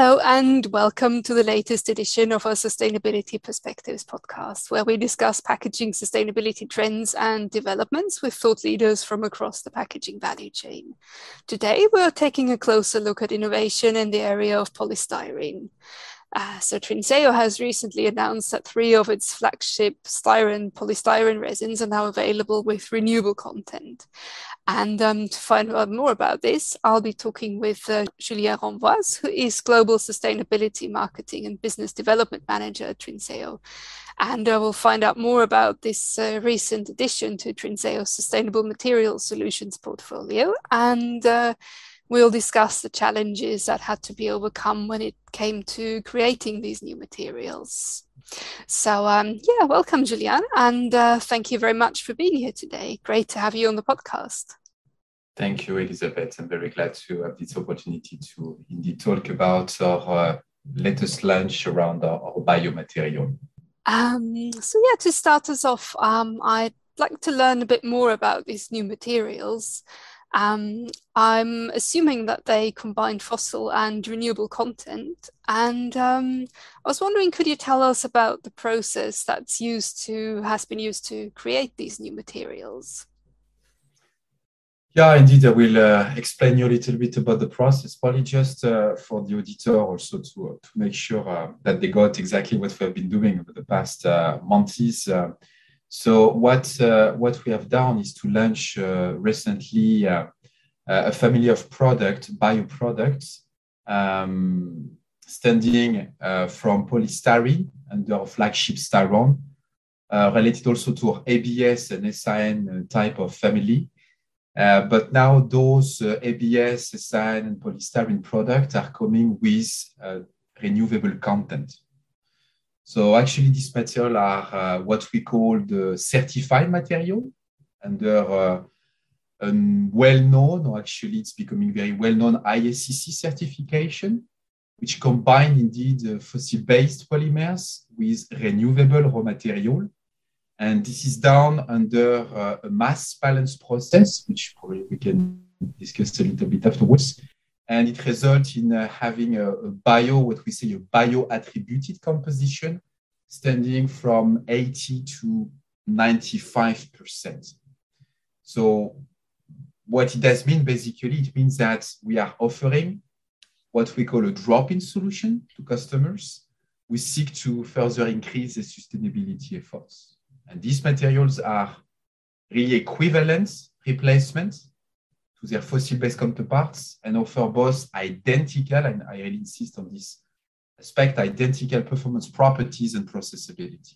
Hello, and welcome to the latest edition of our Sustainability Perspectives podcast, where we discuss packaging sustainability trends and developments with thought leaders from across the packaging value chain. Today, we're taking a closer look at innovation in the area of polystyrene. Uh, so Trinseo has recently announced that three of its flagship styrene polystyrene resins are now available with renewable content. And um, to find out more about this, I'll be talking with uh, Ramboise, who is Global Sustainability Marketing and Business Development Manager at Trinseo. And uh, we'll find out more about this uh, recent addition to Trinseo's Sustainable Materials Solutions portfolio and uh, we'll discuss the challenges that had to be overcome when it came to creating these new materials. So, um, yeah, welcome, Julian, and uh, thank you very much for being here today. Great to have you on the podcast. Thank you, Elizabeth. I'm very glad to have this opportunity to indeed talk about our uh, latest launch around our, our biomaterial. Um, so, yeah, to start us off, um, I'd like to learn a bit more about these new materials. Um, I'm assuming that they combine fossil and renewable content. And um, I was wondering, could you tell us about the process that's used to has been used to create these new materials? Yeah, indeed, I will uh, explain you a little bit about the process, probably just uh, for the auditor also to, to make sure uh, that they got exactly what we have been doing over the past uh, months uh, so what uh, what we have done is to launch uh, recently uh, a family of product bioproducts um, standing uh, from polystyrene under our flagship Styron, uh, related also to our ABS and SAN type of family. Uh, but now those ABS, SAN, and polystyrene products are coming with renewable content. So actually, these materials are uh, what we call the certified material under uh, a well-known, or actually it's becoming very well-known ISCC certification, which combine indeed uh, fossil-based polymers with renewable raw material. And this is done under uh, a mass balance process, which probably we can discuss a little bit afterwards. And it results in uh, having a, a bio, what we say, a bio-attributed composition, standing from 80 to 95%. So what it does mean, basically, it means that we are offering what we call a drop-in solution to customers. We seek to further increase the sustainability efforts. And these materials are really equivalent replacements to their fossil-based counterparts and offer both identical, and I really insist on this aspect, identical performance properties and processability.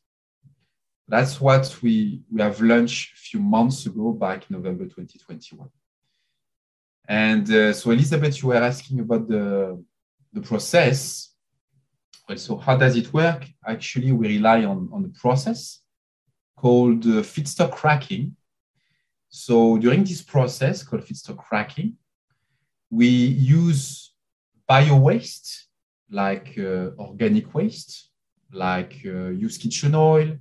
That's what we, we have launched a few months ago, back in November 2021. And uh, so, Elizabeth, you were asking about the, the process. Well, so how does it work? Actually, we rely on, on the process called uh, feedstock cracking, so during this process called feedstock cracking, we use bio waste like uh, organic waste, like uh, used kitchen oil,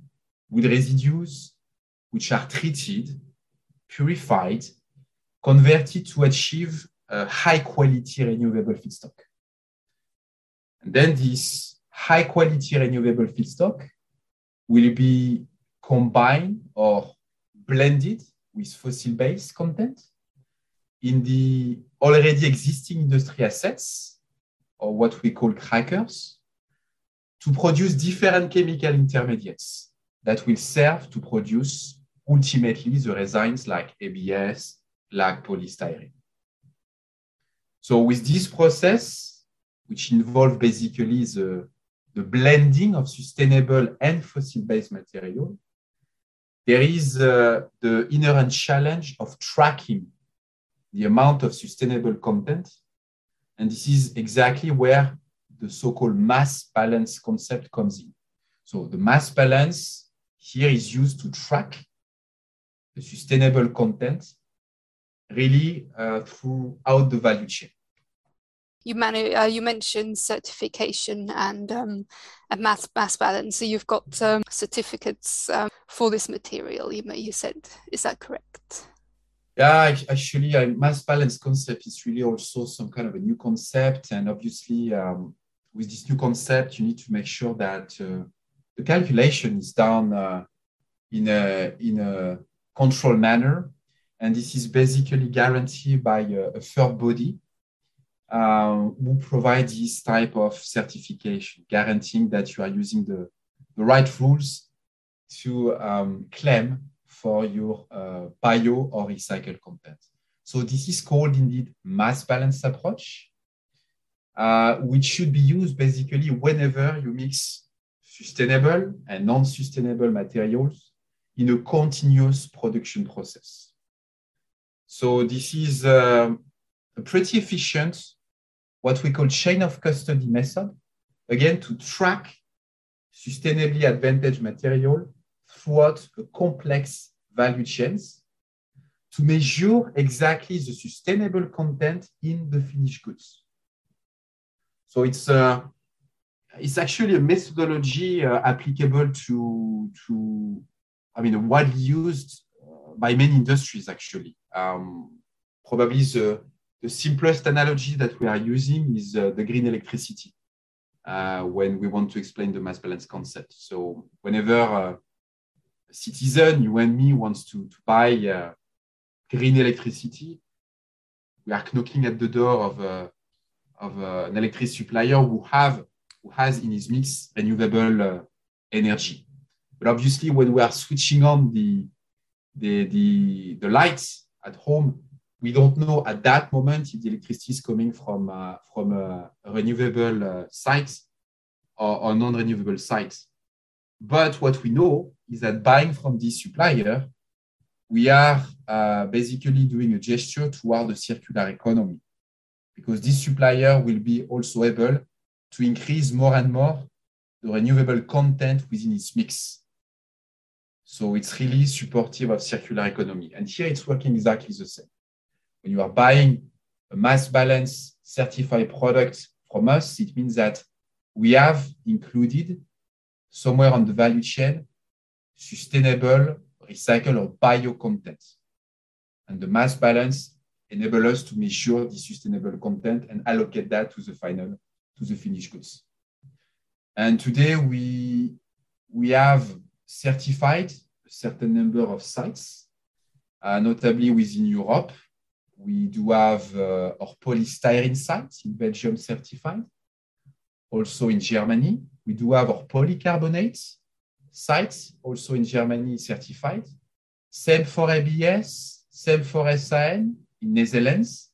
wood residues, which are treated, purified, converted to achieve a high quality renewable feedstock. And then this high quality renewable feedstock will be combined or blended with fossil-based content in the already existing industry assets, or what we call crackers, to produce different chemical intermediates that will serve to produce ultimately the resins like ABS, like polystyrene. So with this process, which involves basically the, the blending of sustainable and fossil-based material, there is uh, the inherent challenge of tracking the amount of sustainable content. And this is exactly where the so-called mass balance concept comes in. So the mass balance here is used to track the sustainable content really uh, throughout the value chain you, manu- uh, you mentioned certification and um, a mass mass balance. So you've got um, certificates um, for this material. You you said is that correct? Yeah, actually, a mass balance concept is really also some kind of a new concept, and obviously, um, with this new concept, you need to make sure that uh, the calculation is done uh, in, a, in a controlled manner. And this is basically guaranteed by a, a third body uh, who provide this type of certification, guaranteeing that you are using the, the right rules to um, claim for your uh, bio or recycled content. So this is called indeed mass balance approach, uh, which should be used basically whenever you mix sustainable and non-sustainable materials in a continuous production process. So this is uh, a pretty efficient, what we call chain of custody method, again, to track sustainably advantaged material throughout a complex value chains to measure exactly the sustainable content in the finished goods. So it's uh, it's actually a methodology uh, applicable to to I mean widely used uh, by many industries actually. Um, probably the the simplest analogy that we are using is uh, the green electricity uh, when we want to explain the mass balance concept. So whenever uh, a citizen, you and me, wants to, to buy uh, green electricity, we are knocking at the door of, uh, of uh, an electricity supplier who have who has in his mix renewable energy. But obviously, when we are switching on the, the, the, the lights at home, we don't know at that moment if the electricity is coming from, uh, from a renewable uh, site or, or non-renewable sites. But what we know is that buying from this supplier, we are uh, basically doing a gesture toward the circular economy because this supplier will be also able to increase more and more the renewable content within its mix. So it's really supportive of circular economy. And here it's working exactly the same. When you are buying a mass balance certified product from us, it means that we have included somewhere on the value chain sustainable, recycle, or bio content. And the mass balance enable us to measure the sustainable content and allocate that to the final, to the finished goods. And today we, we have certified a certain number of sites, uh, notably within Europe. We do have uh, our polystyrene sites in Belgium certified. Also in Germany, we do have our polycarbonate sites, also in Germany certified. Same for ABS, same for SAN in Netherlands.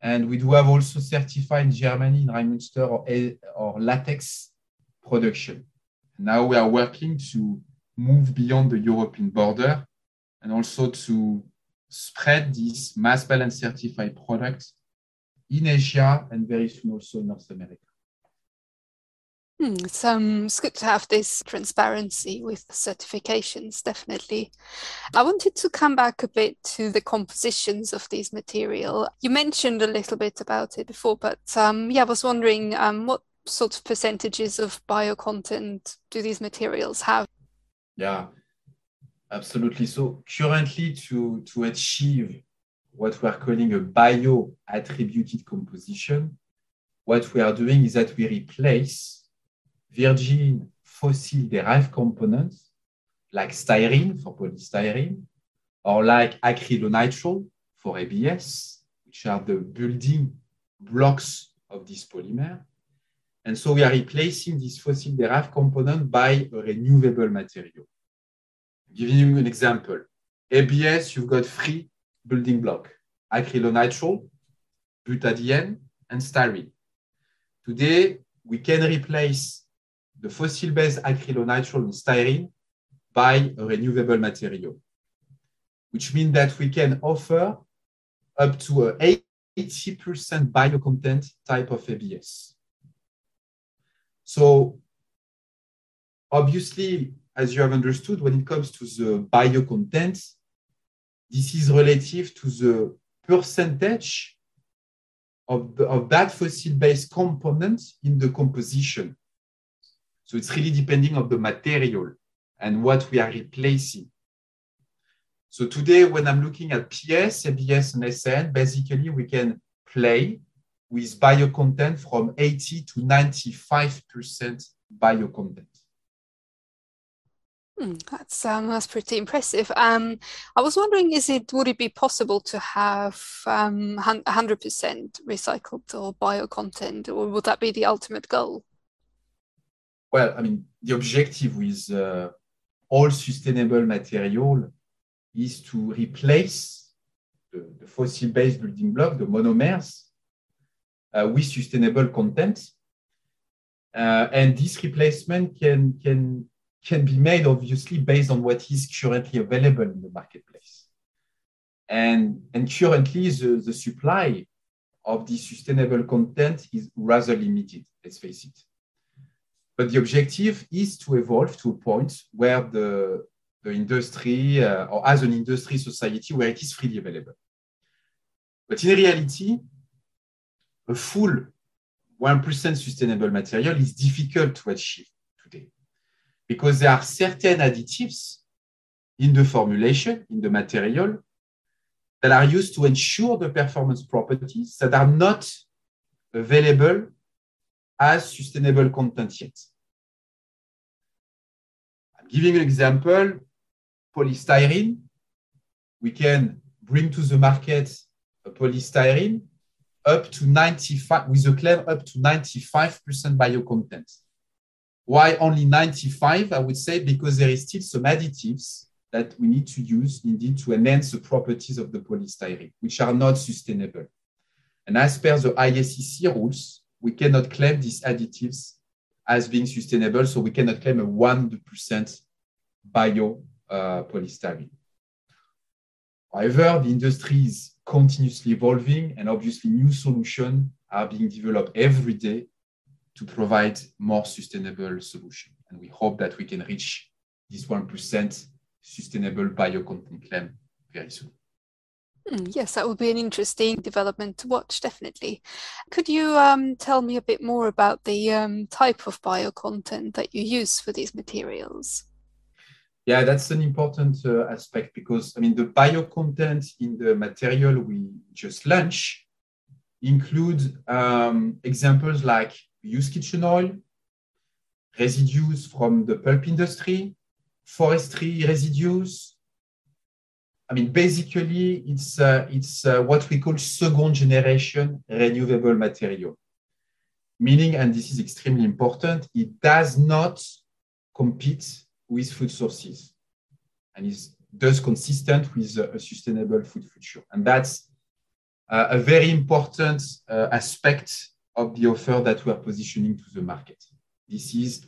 And we do have also certified in Germany in Rheinmünster or, or latex production. Now we are working to move beyond the European border and also to spread this mass balance certified product in Asia and very soon also in North America. Hmm, it's, um, it's good to have this transparency with certifications, definitely. I wanted to come back a bit to the compositions of these material. You mentioned a little bit about it before, but um, yeah, I was wondering um, what sort of percentages of bio content do these materials have? Yeah, absolutely. So currently, to, to achieve what we're calling a bio attributed composition, what we are doing is that we replace virgin fossil derived components like styrene for polystyrene or like acrylonitrile for ABS, which are the building blocks of this polymer. And so we are replacing this fossil derived component by a renewable material. Giving you an example. ABS, you've got three building block, acrylonitrile, butadiene, and styrene. Today, we can replace the fossil-based acrylonitrile and styrene by a renewable material, which means that we can offer up to a 80% bio content type of ABS. So obviously, as you have understood, when it comes to the bio content, this is relative to the percentage of, the, of that fossil-based component in the composition. So it's really depending on the material and what we are replacing. So today, when I'm looking at PS, ABS, and SAN, basically we can play with bio content from 80 to 95% bio content. Hmm, that's um, that's pretty impressive. Um, I was wondering, is it would it be possible to have um, 100% recycled or bio content, or would that be the ultimate goal? Well, I mean, the objective with uh, all sustainable material is to replace the, the fossil-based building block, the monomers, uh, with sustainable content. Uh, and this replacement can, can, can be made obviously based on what is currently available in the marketplace. And, and currently, the, the supply of the sustainable content is rather limited, let's face it. But the objective is to evolve to a point where the, the industry, uh, or as an industry society, where it is freely available. But in reality, a full 1% sustainable material is difficult to achieve today because there are certain additives in the formulation, in the material, that are used to ensure the performance properties that are not available as sustainable content yet. I'm giving an example, polystyrene. We can bring to the market a polystyrene up to 95, with a claim up to 95% bio content. Why only 95? I would say because there is still some additives that we need to use indeed to enhance the properties of the polystyrene, which are not sustainable. And as per the ISCC rules, we cannot claim these additives as being sustainable, so we cannot claim a 100% bio uh, polystyrene. However, the industry is continuously evolving and obviously new solutions are being developed every day to provide more sustainable solution. And we hope that we can reach this 1% sustainable bio content claim very soon. Hmm, yes, that would be an interesting development to watch, definitely. Could you um, tell me a bit more about the um, type of bio content that you use for these materials? Yeah, that's an important uh, aspect because I mean the bio content in the material we just launched include um, examples like used kitchen oil, residues from the pulp industry, forestry residues. I mean, basically, it's uh, it's uh, what we call second generation renewable material, meaning, and this is extremely important, it does not compete with food sources and is thus consistent with a, sustainable food future. And that's uh, a very important uh, aspect of the offer that we are positioning to the market. This is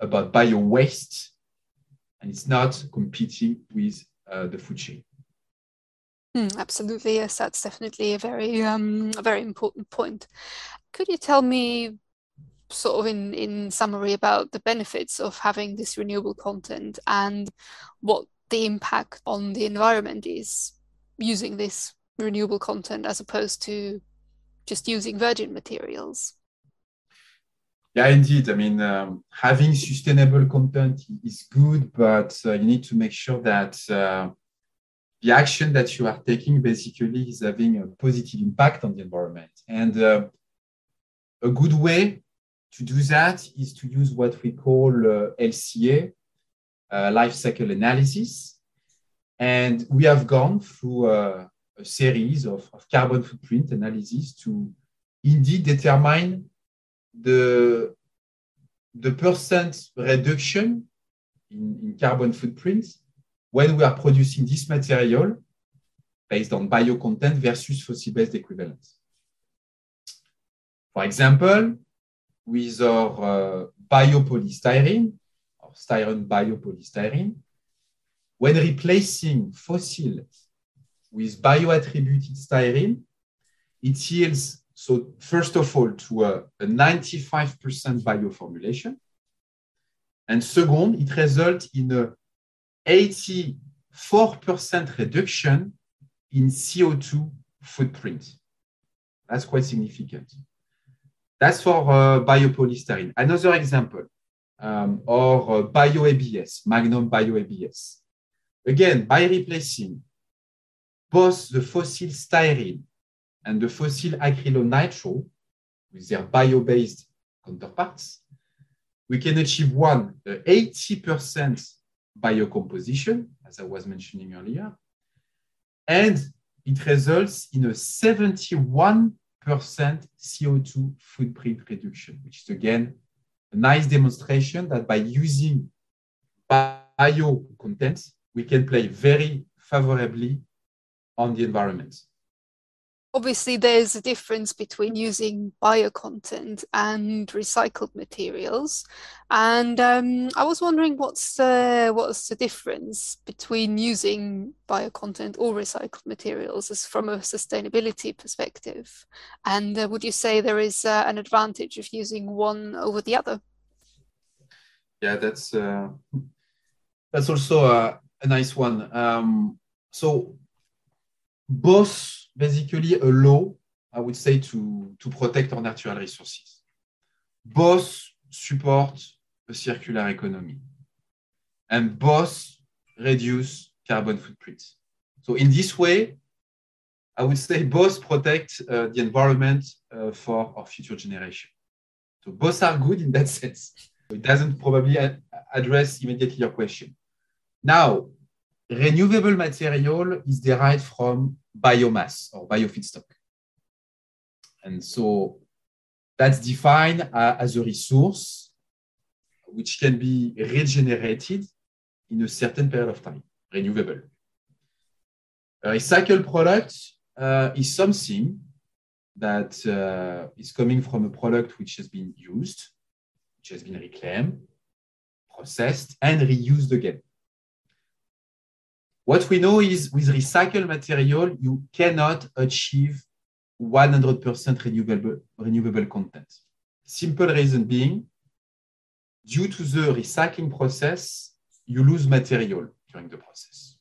about bio waste, and it's not competing with uh, the food chain. Mm, absolutely, yes, that's definitely a very, um, a very important point. Could you tell me sort of in, in summary about the benefits of having this renewable content and what the impact on the environment is using this renewable content as opposed to just using virgin materials. Yeah, indeed. I mean, um, having sustainable content is good, but uh, you need to make sure that uh, the action that you are taking basically is having a positive impact on the environment. And uh, a good way to do that is to use what we call uh, LCA, uh, life cycle analysis. And we have gone through uh, a series of, of, carbon footprint analysis to indeed determine the, the percent reduction in, in carbon footprint when we are producing this material based on bio content versus fossil-based equivalents. For example, with our uh, biopolystyrene, or styrene biopolystyrene, when replacing fossil with bioattributed styrene, it yields, so first of all, to a, a 95% bioformulation. And second, it results in a 84% reduction in CO2 footprint. That's quite significant. That's for uh, biopolystyrene. Another example, um, or uh, bio-ABS, Magnum bio-ABS. Again, by replacing both the fossil styrene and the fossil acrylonitrile with their bio-based counterparts, we can achieve one, uh, 80% biocomposition, as I was mentioning earlier, and it results in a 71% CO2 footprint reduction, which is again a nice demonstration that by using bio content, we can play very favorably on the environment. Obviously there's a difference between using bio content and recycled materials. And um, i was wondering what's uh, what's the difference between using bio content or recycled materials as from a sustainability perspective? And uh, would you say there is uh, an advantage of using one over the other? Yeah that's uh, that's also a, a nice one. Um, so both basically a law, I would say, to, to protect our natural resources. Both support a circular economy and both reduce carbon footprint. So in this way, I would say both protect uh, the environment uh, for our future generation. So both are good in that sense. It doesn't probably address immediately your question. Now, renewable material is derived from biomass or biofeedstock. And so that's defined uh, as a resource which can be regenerated in a certain period of time, renewable. A recycled product uh, is something that uh, is coming from a product which has been used, which has been reclaimed, processed, and reused again. What we know is with recycled material, you cannot achieve 100% renewable, renewable content. Simple reason being, due to the recycling process, you lose material during the process.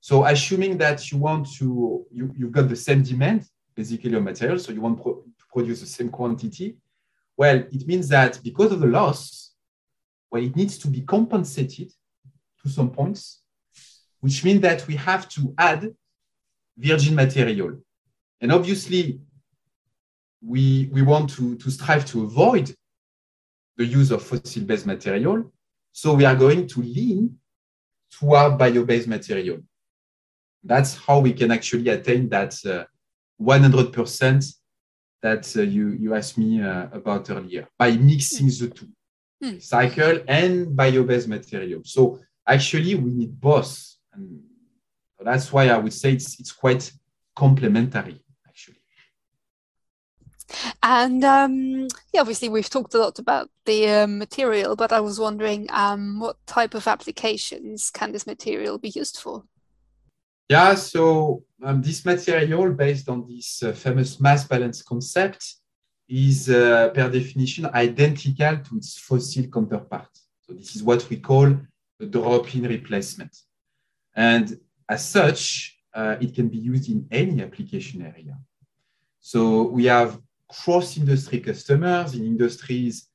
So assuming that you want to, you, you've got the same demand, basically of material, so you want pro to produce the same quantity, well, it means that because of the loss, well, it needs to be compensated to some points which means that we have to add virgin material. And obviously, we, we want to, to strive to avoid the use of fossil-based material. So we are going to lean toward bio-based material. That's how we can actually attain that uh, 100% that uh, you, you asked me uh, about earlier by mixing the two, mm. cycle and bio-based material. So actually, we need both and that's why I would say it's, it's quite complementary, actually. And um, yeah, obviously, we've talked a lot about the uh, material, but I was wondering um, what type of applications can this material be used for? Yeah, so um, this material, based on this uh, famous mass balance concept, is uh, per definition identical to its fossil counterpart. So this is what we call the drop-in replacement. And as such, uh, it can be used in any application area. So we have cross-industry customers in industries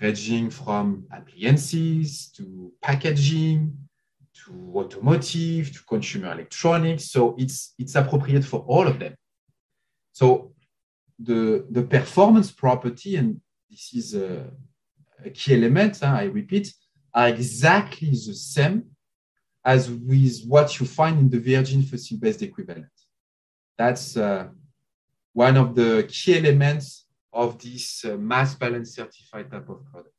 ranging from appliances to packaging to automotive to consumer electronics. So it's, it's appropriate for all of them. So the, the performance property, and this is a, a key element, huh, I repeat, are exactly the same as with what you find in the virgin fossil-based equivalent. That's uh, one of the key elements of this uh, mass balance certified type of product,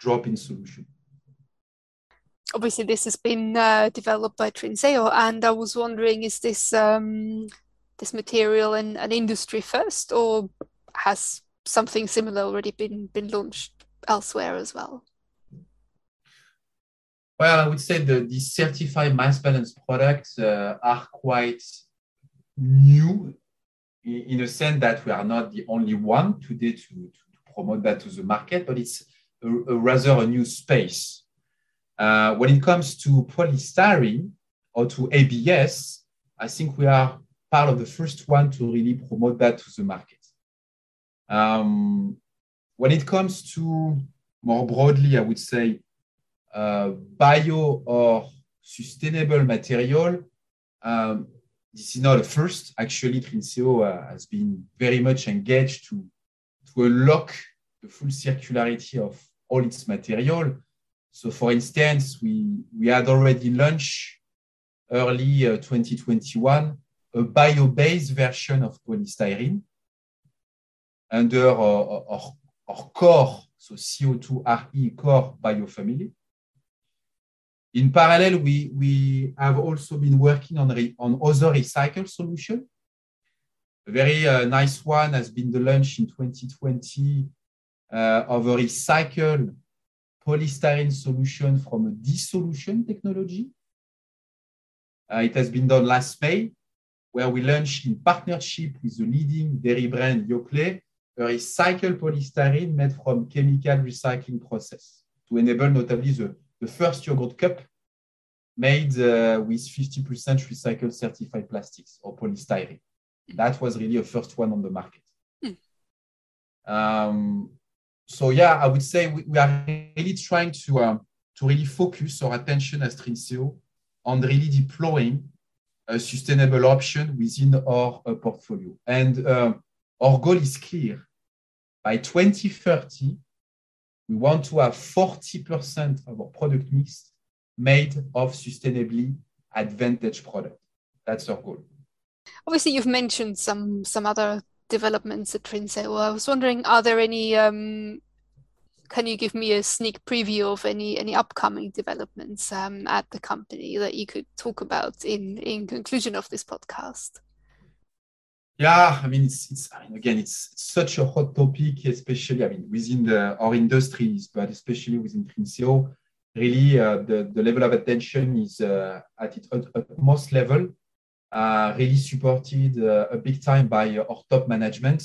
drop-in solution. Obviously, this has been uh, developed by Trinseo, and I was wondering, is this um, this material an, an industry first, or has something similar already been been launched elsewhere as well? Well, I would say the, the certified mass balance products uh, are quite new in, in, a sense that we are not the only one today to, to promote that to the market, but it's a, a rather a new space. Uh, when it comes to polystyrene or to ABS, I think we are part of the first one to really promote that to the market. Um, when it comes to more broadly, I would say bio or sustainable material, um, this is not a first. Actually, Trinseo uh, has been very much engaged to, to unlock the full circularity of all its material. So, for instance, we, we had already launched early uh, 2021 a bio-based version of polystyrene under our, our, our core, so CO2RE core biofamily. In parallel, we, we have also been working on, re, on other recycled solutions. A very uh, nice one has been the launch in 2020 uh, of a recycled polystyrene solution from a dissolution technology. Uh, it has been done last May, where we launched in partnership with the leading dairy brand Yoplait a recycled polystyrene made from chemical recycling process to enable notably the, the first yogurt cup made uh, with 50% recycled certified plastics or polystyrene. That was really a first one on the market. Mm. Um, so yeah, I would say we, we are really trying to, um, to really focus our attention as Trinseo on really deploying a sustainable option within our uh, portfolio. And uh, our goal is clear. By 2030, we want to have 40% of our product mix made of sustainably advantaged product. That's our goal. Obviously, you've mentioned some some other developments at Trinseo. I was wondering, are there any? Um, can you give me a sneak preview of any any upcoming developments um, at the company that you could talk about in in conclusion of this podcast? Yeah, I mean, it's, it's I mean, again, it's, such a hot topic, especially I mean within the, our industries, but especially within Trinseo. Really, uh, the, the level of attention is uh, at its utmost level. Uh, really supported uh, a big time by our top management,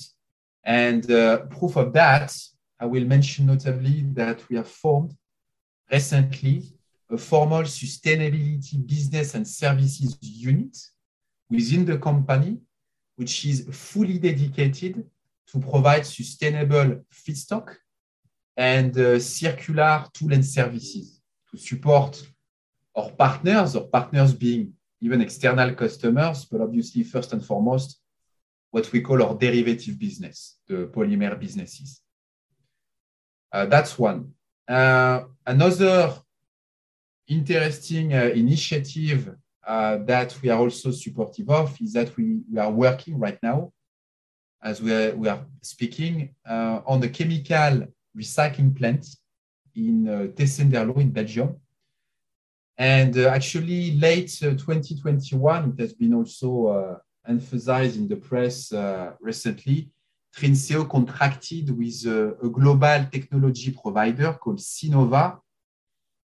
and uh, proof of that, I will mention notably that we have formed recently a formal sustainability business and services unit within the company which is fully dedicated to provide sustainable feedstock and uh, circular tool and services to support our partners, our partners being even external customers, but obviously, first and foremost, what we call our derivative business, the polymer businesses. Uh, that's one. Uh, another interesting uh, initiative that we are also supportive of is that we, we are working right now, as we are, we are speaking, uh, on the chemical recycling plant in uh, Tessenderlo in Belgium. And uh, actually, late 2021, uh, it has been also uh, emphasized in the press recently. Trinseo contracted with a global technology provider called Synova,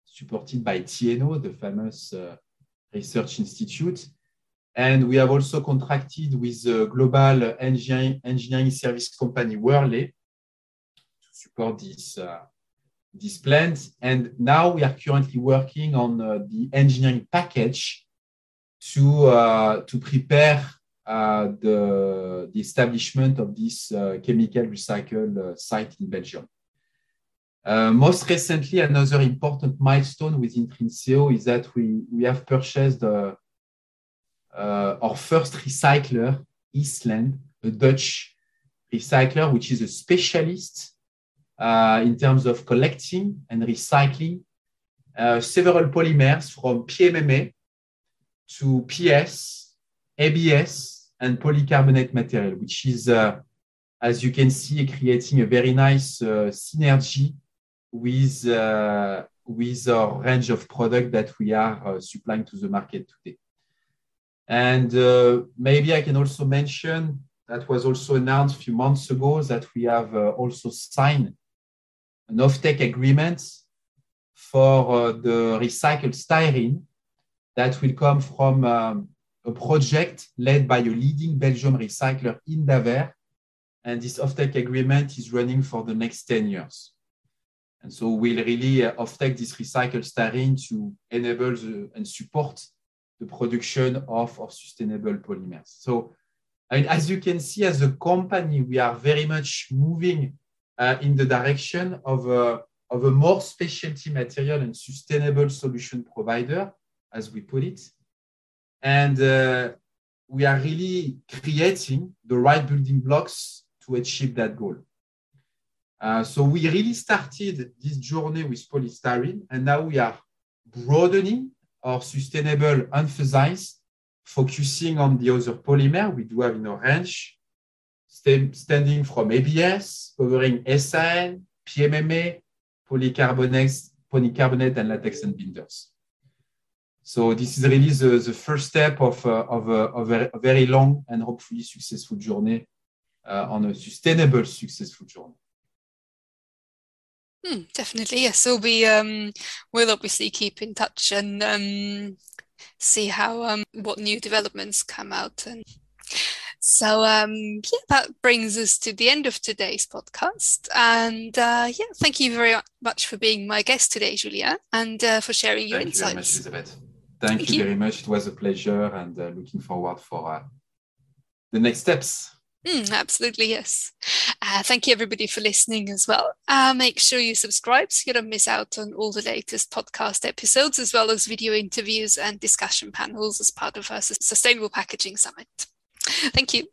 supported by TNO, the famous Research Institute. And we have also contracted with the global engineering, engineering service company Worley to support this, uh, this plant. And now we are currently working on uh, the engineering package to, uh, to prepare uh, the, the establishment of this uh, chemical recycle uh, site in Belgium. Uh, most recently, another important milestone within Trinseo is that we, we have purchased uh, uh, our first recycler, Heathland, a Dutch recycler, which is a specialist uh, in terms of collecting and recycling uh, several polymers from PMMA to PS, ABS, and polycarbonate material, which is, as you can see, creating a very nice synergy with, uh, with our range of product that we are uh, supplying to the market today. And uh, maybe I can also mention that was also announced a few months ago that we have also signed an offtake agreement for the recycled styrene that will come from um, a project led by a leading Belgium recycler Indaver. And this offtake agreement is running for the next 10 years. And so we'll really uh, offtake this recycled styrene to enable the, and support the production of, of sustainable polymers. So I mean, as you can see, as a company, we are very much moving uh, in the direction of a, of a more specialty material and sustainable solution provider, as we put it. And uh, we are really creating the right building blocks to achieve that goal. Uh, so we really started this journey with polystyrene, and now we are broadening our sustainable emphasis, focusing on the other polymer we do have in our range, standing from ABS, covering SAN, PMMA, polycarbonate, polycarbonate and latex and binders. So this is really the, the first step of, uh, of, a, of, a, very long and hopefully successful journey uh, on a sustainable, successful journey. Hmm, definitely, yes. We'll be um, we'll obviously keep in touch and um, see how um, what new developments come out and so um, yeah, that brings us to the end of today's podcast. And uh, yeah, thank you very much for being my guest today, Julia, and uh, for sharing your thank insights. You very much, Elizabeth. Thank, thank you, you, very much. It was a pleasure, and uh, looking forward for uh, the next steps. Mm, absolutely, yes. Uh, thank you, everybody, for listening as well. Uh, make sure you subscribe so you don't miss out on all the latest podcast episodes, as well as video interviews and discussion panels as part of our Sustainable Packaging Summit. Thank you.